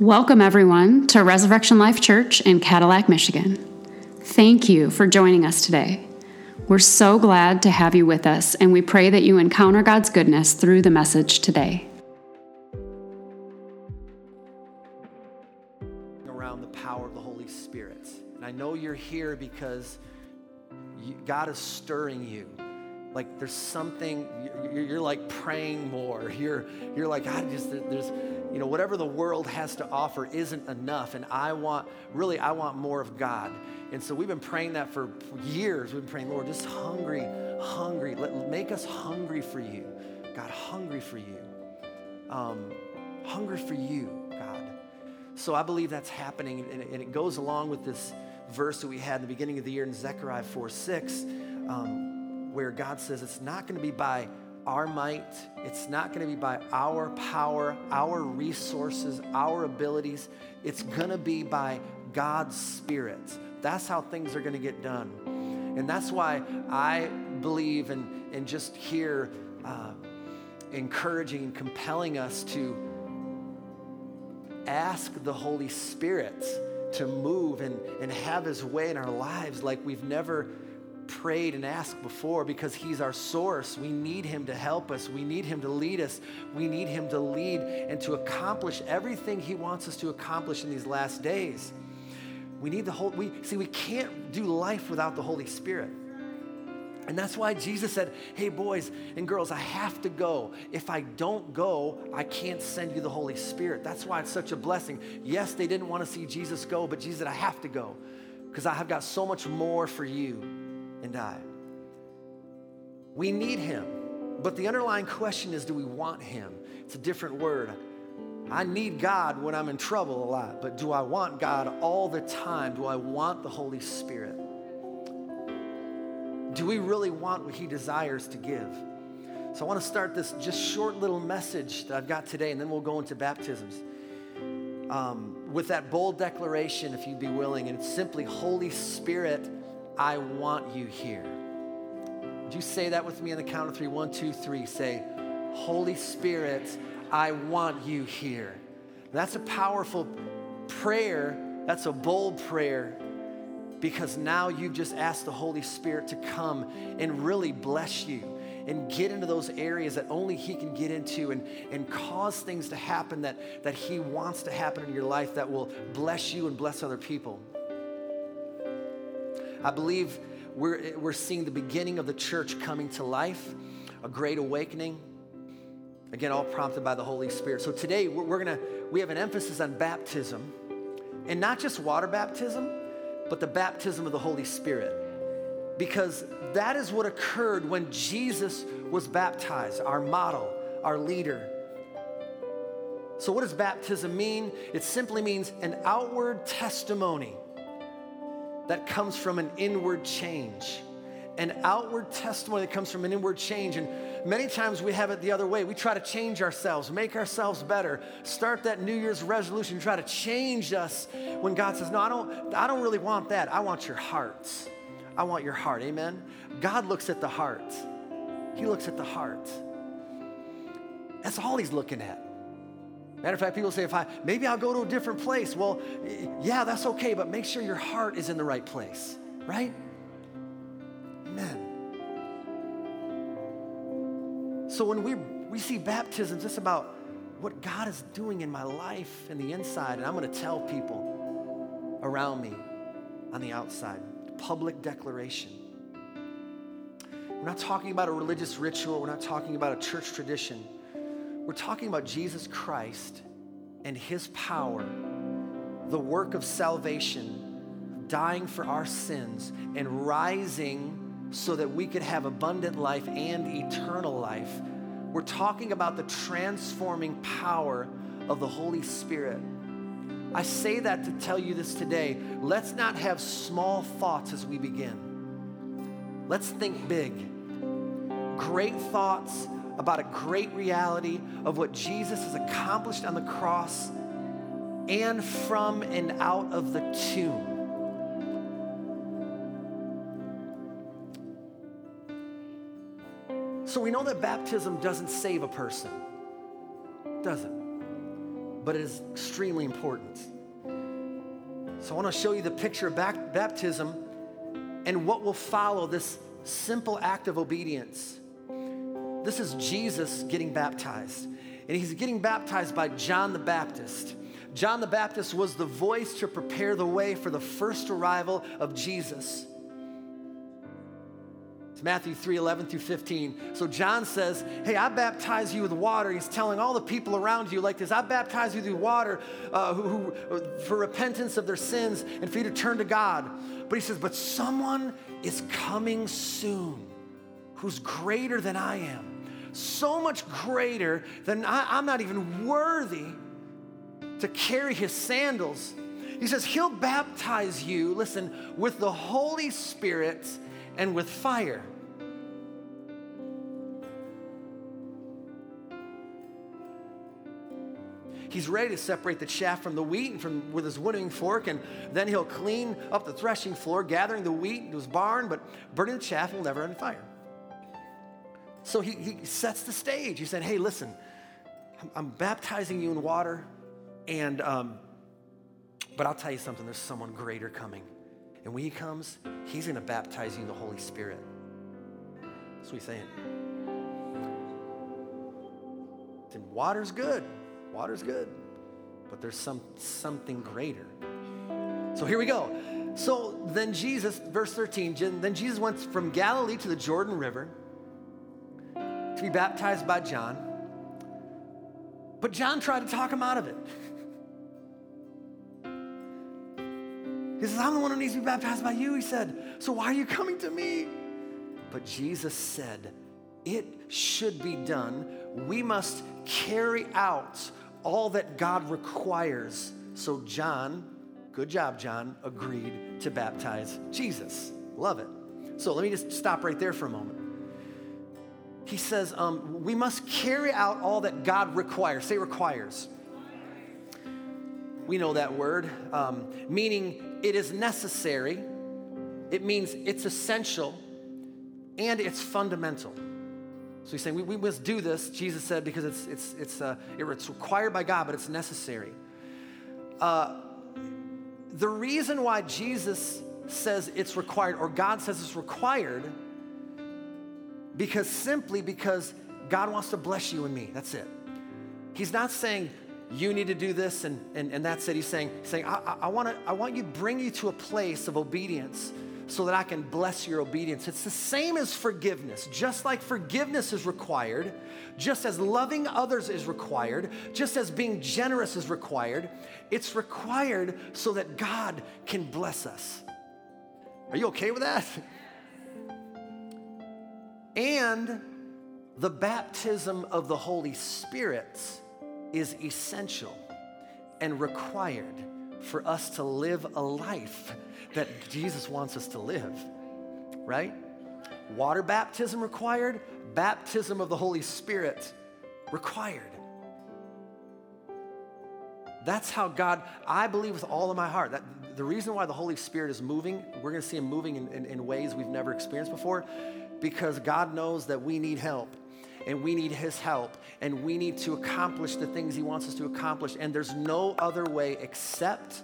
Welcome, everyone, to Resurrection Life Church in Cadillac, Michigan. Thank you for joining us today. We're so glad to have you with us, and we pray that you encounter God's goodness through the message today. Around the power of the Holy Spirit. And I know you're here because God is stirring you like there's something you're, like praying more. You're you're like i just there's you know whatever the world has to offer isn't enough and i want really i want more of god. And so we've been praying that for years. We've been praying lord just hungry hungry. Let, make us hungry for you. God hungry for you. Um, hungry for you god. So i believe that's happening and it, and it goes along with this verse that we had in the beginning of the year in zechariah 4 6 um, where God says it's not going to be by our might, it's not going to be by our power, our resources, our abilities. It's going to be by God's Spirit. That's how things are going to get done. And that's why I believe and, and just hear uh, encouraging and compelling us to ask the Holy Spirit to move and, and have his way in our lives like we've never prayed and asked before because He's our source. We need Him to help us. We need Him to lead us. We need Him to lead and to accomplish everything He wants us to accomplish in these last days. We need the whole, we see, we can't do life without the Holy Spirit. And that's why Jesus said, Hey, boys and girls, I have to go. If I don't go, I can't send you the Holy Spirit. That's why it's such a blessing. Yes, they didn't want to see Jesus go, but Jesus said, I have to go because I have got so much more for you and I. We need him. But the underlying question is do we want him? It's a different word. I need God when I'm in trouble a lot, but do I want God all the time? Do I want the Holy Spirit? Do we really want what he desires to give? So I want to start this just short little message that I've got today, and then we'll go into baptisms. Um, with that bold declaration, if you'd be willing, and it's simply Holy Spirit I want you here. Would you say that with me on the count of three? One, two, three. Say, Holy Spirit, I want you here. That's a powerful prayer. That's a bold prayer because now you've just asked the Holy Spirit to come and really bless you and get into those areas that only He can get into and, and cause things to happen that, that He wants to happen in your life that will bless you and bless other people. I believe we're, we're seeing the beginning of the church coming to life, a great awakening. Again, all prompted by the Holy Spirit. So today we're, we're gonna, we have an emphasis on baptism, and not just water baptism, but the baptism of the Holy Spirit. Because that is what occurred when Jesus was baptized, our model, our leader. So, what does baptism mean? It simply means an outward testimony that comes from an inward change, an outward testimony that comes from an inward change. And many times we have it the other way. We try to change ourselves, make ourselves better, start that New Year's resolution, try to change us when God says, No, I don't, I don't really want that. I want your heart. I want your heart. Amen. God looks at the heart. He looks at the heart. That's all he's looking at. Matter of fact, people say, if I maybe I'll go to a different place. Well, yeah, that's okay, but make sure your heart is in the right place, right? Amen. So when we we see baptisms, it's about what God is doing in my life and the inside, and I'm going to tell people around me on the outside. Public declaration. We're not talking about a religious ritual. We're not talking about a church tradition. We're talking about Jesus Christ and his power, the work of salvation, dying for our sins, and rising so that we could have abundant life and eternal life. We're talking about the transforming power of the Holy Spirit. I say that to tell you this today. Let's not have small thoughts as we begin. Let's think big. Great thoughts about a great reality of what Jesus has accomplished on the cross and from and out of the tomb. So we know that baptism doesn't save a person. Doesn't. but it is extremely important. So I want to show you the picture of baptism and what will follow this simple act of obedience. This is Jesus getting baptized, and he's getting baptized by John the Baptist. John the Baptist was the voice to prepare the way for the first arrival of Jesus. It's Matthew 3 11 through 15. So John says, Hey, I baptize you with water. He's telling all the people around you like this I baptize you with water uh, who, who, for repentance of their sins and for you to turn to God. But he says, But someone is coming soon who's greater than I am. So much greater than I, I'm not even worthy to carry his sandals. He says, He'll baptize you, listen, with the Holy Spirit and with fire. He's ready to separate the chaff from the wheat and from with his winnowing fork, and then he'll clean up the threshing floor, gathering the wheat into his barn, but burning the chaff will never end fire. So he, he sets the stage. He said, Hey, listen, I'm, I'm baptizing you in water, and um, but I'll tell you something, there's someone greater coming. And when he comes, he's going to baptize you in the Holy Spirit. That's what he's saying. And water's good. Water's good. But there's some something greater. So here we go. So then Jesus, verse 13, then Jesus went from Galilee to the Jordan River to be baptized by John. But John tried to talk him out of it. He says, I'm the one who needs to be baptized by you. He said, So why are you coming to me? But Jesus said, It should be done. We must carry out all that God requires. So John, good job, John, agreed to baptize Jesus. Love it. So let me just stop right there for a moment. He says, um, we must carry out all that God requires. Say requires. We know that word, um, meaning it is necessary, it means it's essential, and it's fundamental. So he's saying we, we must do this, Jesus said, because it's, it's, it's, uh, it's required by God, but it's necessary. Uh, the reason why Jesus says it's required, or God says it's required, because simply because God wants to bless you and me. That's it. He's not saying you need to do this, and, and, and that's it. He's saying, saying I, I, wanna, I want you to bring you to a place of obedience so that I can bless your obedience. It's the same as forgiveness. Just like forgiveness is required, just as loving others is required, just as being generous is required, it's required so that God can bless us. Are you okay with that? And the baptism of the Holy Spirit is essential and required for us to live a life that Jesus wants us to live, right? Water baptism required, baptism of the Holy Spirit required. That's how God, I believe with all of my heart, that the reason why the Holy Spirit is moving, we're gonna see Him moving in, in, in ways we've never experienced before, because God knows that we need help and we need His help, and we need to accomplish the things He wants us to accomplish. And there's no other way except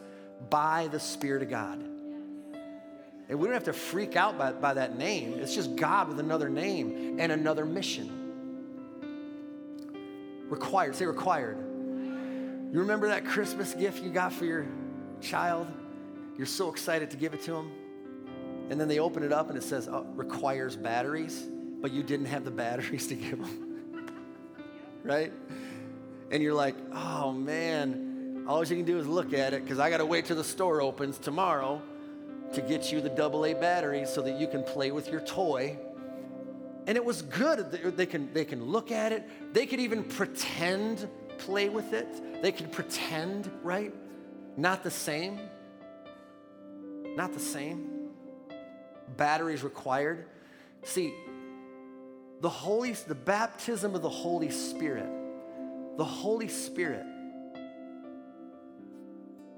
by the Spirit of God. And we don't have to freak out by, by that name. It's just God with another name and another mission. Required, say required. You remember that Christmas gift you got for your child? You're so excited to give it to them. And then they open it up and it says, oh, requires batteries but you didn't have the batteries to give them. right? And you're like, oh man, all you can do is look at it because I got to wait till the store opens tomorrow to get you the AA batteries so that you can play with your toy. And it was good. They can, they can look at it. They could even pretend play with it. They could pretend, right? Not the same. Not the same. Batteries required. See, the Holy, the baptism of the Holy Spirit. The Holy Spirit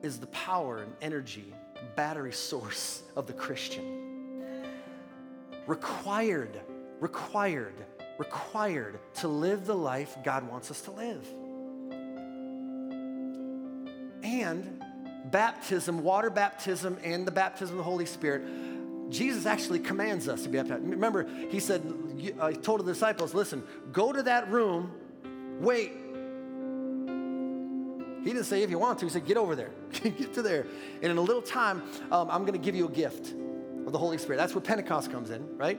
is the power and energy, battery source of the Christian. Required, required, required to live the life God wants us to live. And baptism, water baptism, and the baptism of the Holy Spirit, Jesus actually commands us to be baptized. Remember, he said, I told the disciples, listen, go to that room, wait. He didn't say if you want to, he said, get over there, get to there. And in a little time, um, I'm going to give you a gift of the Holy Spirit. That's where Pentecost comes in, right?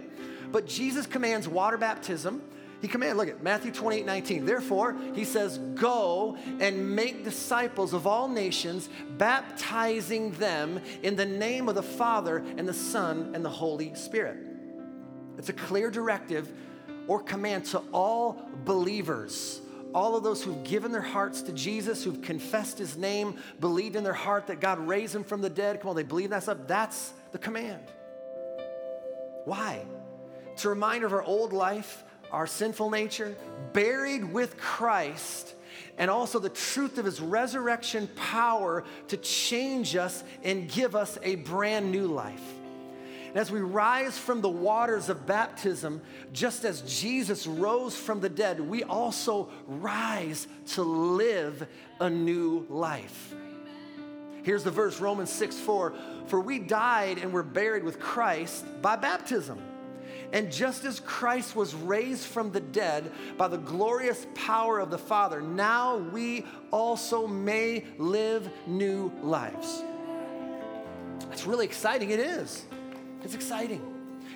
But Jesus commands water baptism. He commanded, look at Matthew 28 19. Therefore, he says, Go and make disciples of all nations, baptizing them in the name of the Father and the Son and the Holy Spirit. It's a clear directive or command to all believers all of those who've given their hearts to Jesus, who've confessed his name, believed in their heart that God raised him from the dead. Come on, they believe that stuff. That's the command. Why? It's a reminder of our old life, our sinful nature, buried with Christ, and also the truth of his resurrection power to change us and give us a brand new life. And as we rise from the waters of baptism, just as Jesus rose from the dead, we also rise to live a new life. Here's the verse Romans 6 4 For we died and were buried with Christ by baptism. And just as Christ was raised from the dead by the glorious power of the Father, now we also may live new lives. That's really exciting. It is. It's exciting.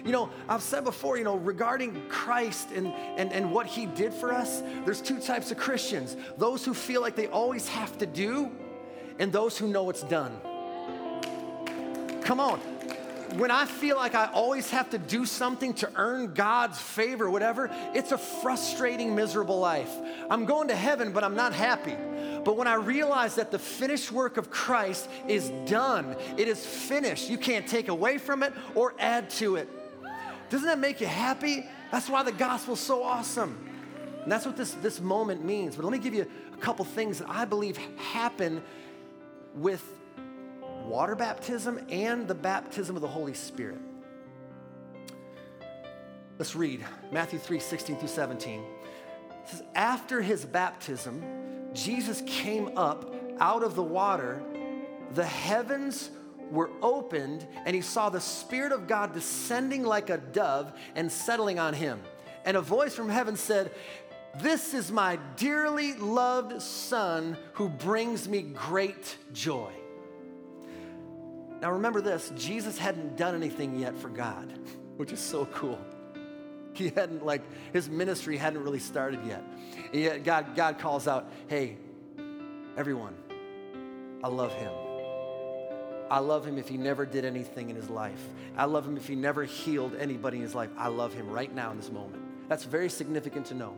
You know, I've said before, you know, regarding Christ and, and, and what he did for us, there's two types of Christians those who feel like they always have to do, and those who know it's done. Come on. When I feel like I always have to do something to earn God's favor, whatever, it's a frustrating, miserable life. I'm going to heaven, but I'm not happy. But when I realize that the finished work of Christ is done, it is finished, you can't take away from it or add to it. Doesn't that make you happy? That's why the gospel's so awesome. And that's what this, this moment means. But let me give you a couple things that I believe happen with water baptism and the baptism of the Holy Spirit. Let's read Matthew 3 16 through 17. It says, After his baptism, Jesus came up out of the water, the heavens were opened, and he saw the Spirit of God descending like a dove and settling on him. And a voice from heaven said, This is my dearly loved Son who brings me great joy. Now remember this Jesus hadn't done anything yet for God, which is so cool. He hadn't, like, his ministry hadn't really started yet. And yet God, God calls out, hey, everyone, I love him. I love him if he never did anything in his life. I love him if he never healed anybody in his life. I love him right now in this moment. That's very significant to know.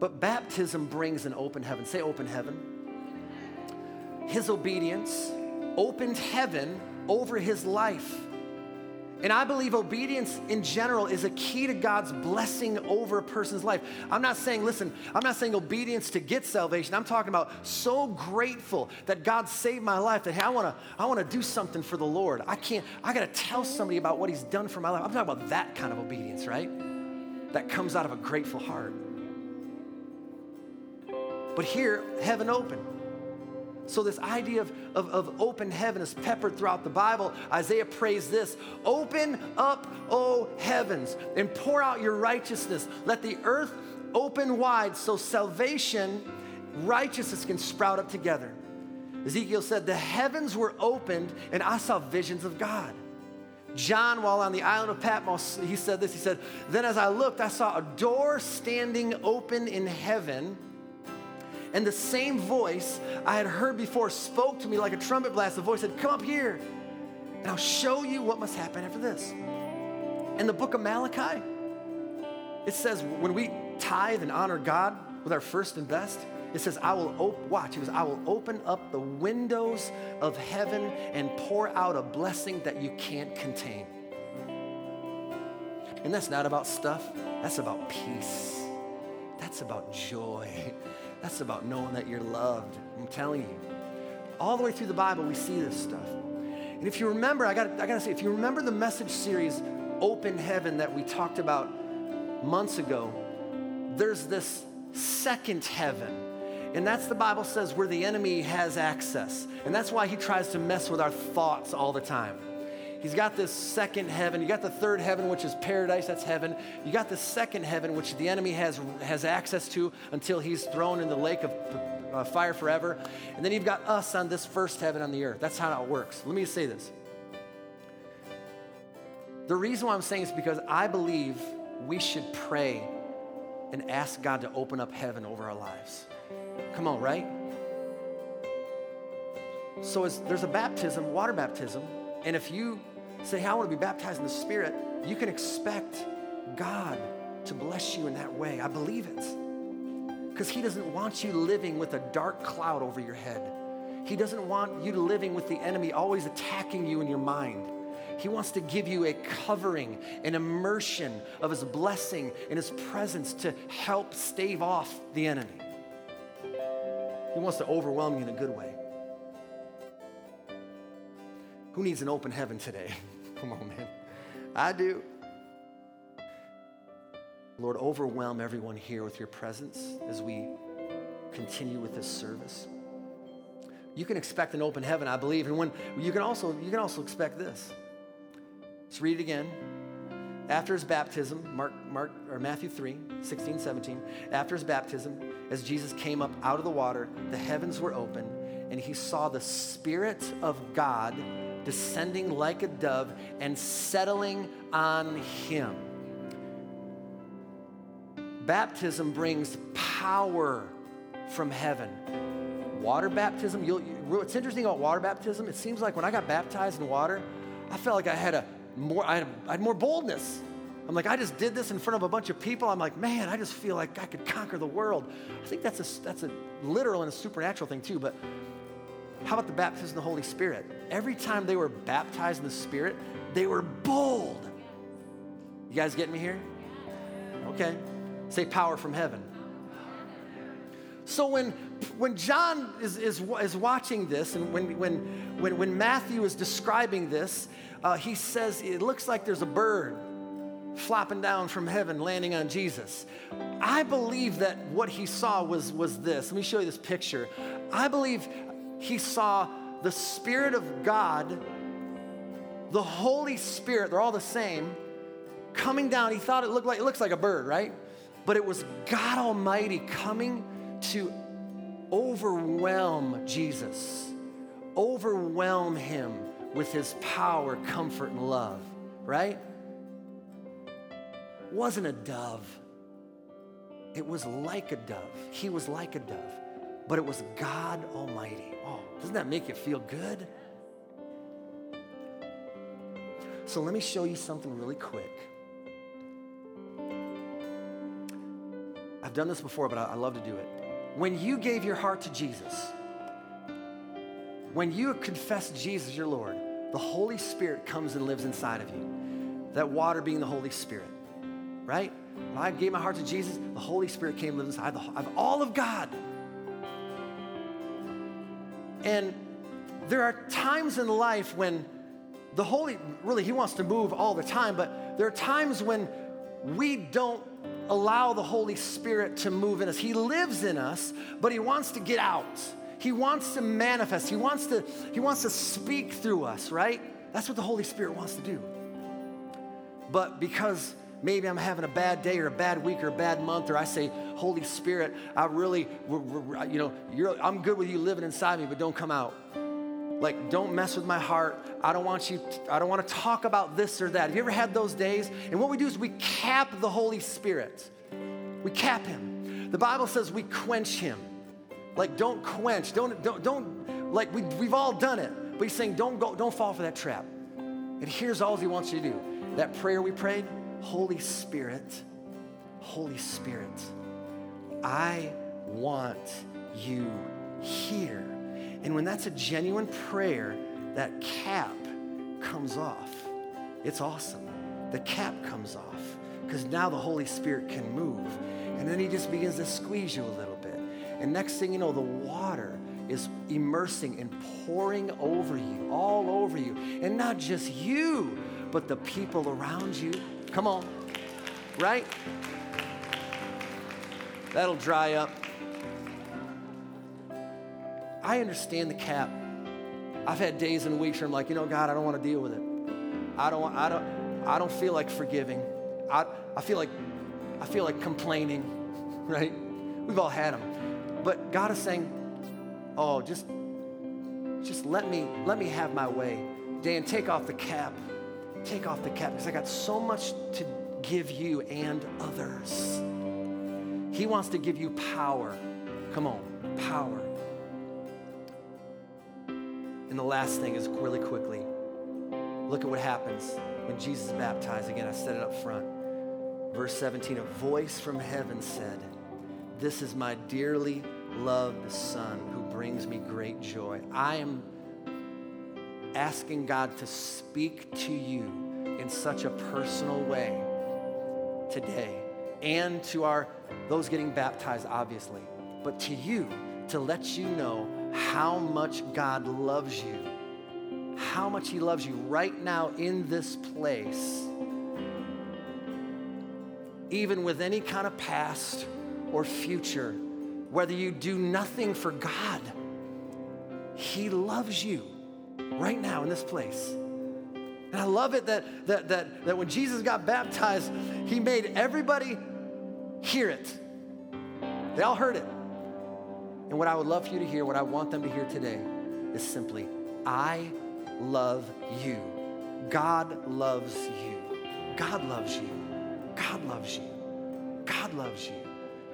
But baptism brings an open heaven. Say open heaven. His obedience opened heaven over his life. And I believe obedience in general is a key to God's blessing over a person's life. I'm not saying, listen, I'm not saying obedience to get salvation. I'm talking about so grateful that God saved my life that hey, I wanna, I wanna do something for the Lord. I can't, I gotta tell somebody about what He's done for my life. I'm talking about that kind of obedience, right? That comes out of a grateful heart. But here, heaven open. So, this idea of, of, of, open heaven is peppered throughout the Bible. Isaiah prays this Open up, O heavens, and pour out your righteousness. Let the earth open wide so salvation, righteousness can sprout up together. Ezekiel said, The heavens were opened, and I saw visions of God. John, while on the island of Patmos, he said this He said, Then as I looked, I saw a door standing open in heaven and the same voice I had heard before spoke to me like a trumpet blast. The voice said, Come up here, and I'll show you what must happen after this. In the book of Malachi, it says, when we tithe and honor God with our first and best, it says, I will op- watch. It was, I will open up the windows of heaven and pour out a blessing that you can't contain. And that's not about stuff, that's about peace. That's about joy. That's about knowing that you're loved. I'm telling you. All the way through the Bible, we see this stuff. And if you remember, I got I gotta say, if you remember the message series, Open Heaven, that we talked about months ago, there's this second heaven. And that's the Bible says where the enemy has access. And that's why he tries to mess with our thoughts all the time. He's got this second heaven. You got the third heaven, which is paradise, that's heaven. You got the second heaven, which the enemy has, has access to until he's thrown in the lake of uh, fire forever. And then you've got us on this first heaven on the earth. That's how it works. Let me just say this. The reason why I'm saying is because I believe we should pray and ask God to open up heaven over our lives. Come on, right? So there's a baptism, water baptism, and if you say, hey, I want to be baptized in the Spirit, you can expect God to bless you in that way. I believe it. Because He doesn't want you living with a dark cloud over your head. He doesn't want you living with the enemy always attacking you in your mind. He wants to give you a covering, an immersion of His blessing and His presence to help stave off the enemy. He wants to overwhelm you in a good way. Who needs an open heaven today? Come on, man. I do. Lord, overwhelm everyone here with your presence as we continue with this service. You can expect an open heaven, I believe, and when you can also you can also expect this. Let's read it again. After his baptism, Mark, Mark or Matthew 3, 16, 17, after his baptism, as Jesus came up out of the water, the heavens were open, and he saw the Spirit of God descending like a dove and settling on him. Baptism brings power from heaven. Water baptism, you'll, you, what's interesting about water baptism, it seems like when I got baptized in water, I felt like I had a more, I had, I had more boldness. I'm like, I just did this in front of a bunch of people. I'm like, man, I just feel like I could conquer the world. I think that's a, that's a literal and a supernatural thing too, but how about the baptism of the Holy Spirit? Every time they were baptized in the Spirit, they were bold. You guys get me here? Okay. Say power from heaven. So when when John is, is, is watching this, and when, when, when, when Matthew is describing this, uh, he says it looks like there's a bird flopping down from heaven, landing on Jesus. I believe that what he saw was, was this. Let me show you this picture. I believe he saw the Spirit of God, the Holy Spirit, they're all the same, coming down. He thought it looked like it looks like a bird, right? But it was God Almighty coming to overwhelm Jesus, overwhelm him with his power, comfort, and love, right? Wasn't a dove. It was like a dove. He was like a dove, but it was God Almighty. Oh, doesn't that make you feel good? So let me show you something really quick. I've done this before, but I, I love to do it. When you gave your heart to Jesus, when you confess Jesus your Lord, the Holy Spirit comes and lives inside of you. That water being the Holy Spirit, right? When I gave my heart to Jesus, the Holy Spirit came and lived inside of all of God. And there are times in life when the Holy, really, He wants to move all the time, but there are times when we don't allow the Holy Spirit to move in us. He lives in us, but He wants to get out. He wants to manifest. He wants to, he wants to speak through us, right? That's what the Holy Spirit wants to do. But because maybe I'm having a bad day or a bad week or a bad month, or I say, Holy Spirit, I really, you know, I'm good with you living inside me, but don't come out. Like, don't mess with my heart. I don't want you, to, I don't want to talk about this or that. Have you ever had those days? And what we do is we cap the Holy Spirit. We cap him. The Bible says we quench him. Like, don't quench. Don't, don't, don't, like, we, we've all done it. But he's saying, don't go, don't fall for that trap. And here's all he wants you to do. That prayer we prayed, Holy Spirit, Holy Spirit, I want you here. And when that's a genuine prayer, that cap comes off. It's awesome. The cap comes off because now the Holy Spirit can move. And then he just begins to squeeze you a little bit. And next thing you know, the water is immersing and pouring over you, all over you. And not just you, but the people around you. Come on, right? That'll dry up. I understand the cap. I've had days and weeks where I'm like, you know, God, I don't want to deal with it. I don't, I don't, I don't feel like forgiving. I, I feel like, I feel like complaining, right? We've all had them. But God is saying, oh, just, just let me, let me have my way. Dan, take off the cap. Take off the cap because I got so much to give you and others. He wants to give you power. Come on, power. And the last thing is really quickly look at what happens when Jesus is baptized. Again, I said it up front. Verse 17 a voice from heaven said, This is my dearly loved Son who brings me great joy. I am asking God to speak to you in such a personal way today and to our those getting baptized obviously. But to you to let you know how much God loves you how much he loves you right now in this place even with any kind of past or future whether you do nothing for God he loves you right now in this place. And I love it that, that, that, that when Jesus got baptized, he made everybody hear it. They all heard it. And what I would love for you to hear, what I want them to hear today, is simply, I love you. God loves you. God loves you. God loves you. God loves you.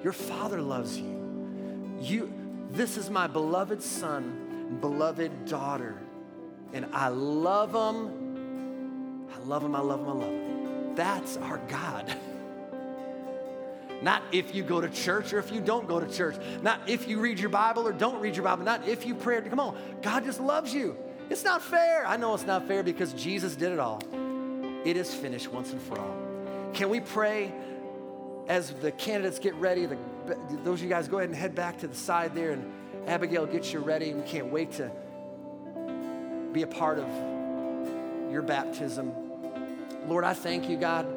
Your Father loves you. You this is my beloved son, beloved daughter, and I love them I love him, I love him, I love him. That's our God. Not if you go to church or if you don't go to church. Not if you read your Bible or don't read your Bible. Not if you pray. Come on. God just loves you. It's not fair. I know it's not fair because Jesus did it all. It is finished once and for all. Can we pray as the candidates get ready? The, those of you guys go ahead and head back to the side there, and Abigail gets you ready. We can't wait to be a part of your baptism. Lord, I thank you, God.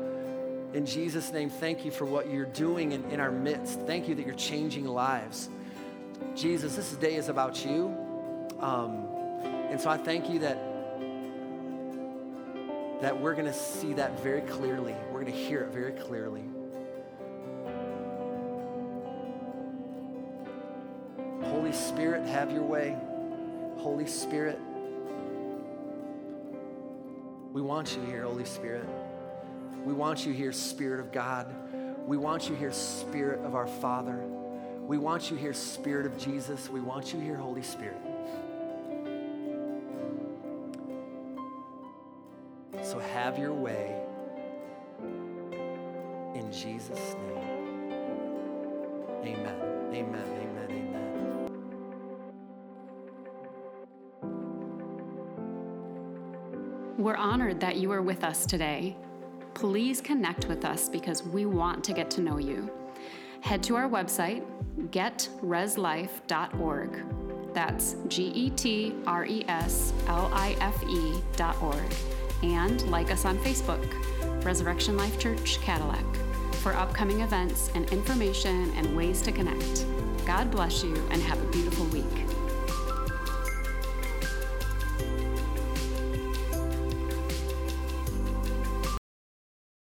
In Jesus' name, thank you for what you're doing in, in our midst. Thank you that you're changing lives. Jesus, this day is about you. Um, and so I thank you that, that we're going to see that very clearly. We're going to hear it very clearly. Holy Spirit, have your way. Holy Spirit, we want you here, Holy Spirit. We want you here, Spirit of God. We want you here, Spirit of our Father. We want you here, Spirit of Jesus. We want you here, Holy Spirit. So have your way in Jesus' name. Amen. Amen. Amen. Amen. We're honored that you are with us today. Please connect with us because we want to get to know you. Head to our website, getreslife.org. That's G E T R E S L I F E dot org. And like us on Facebook, Resurrection Life Church Cadillac, for upcoming events and information and ways to connect. God bless you and have a beautiful week.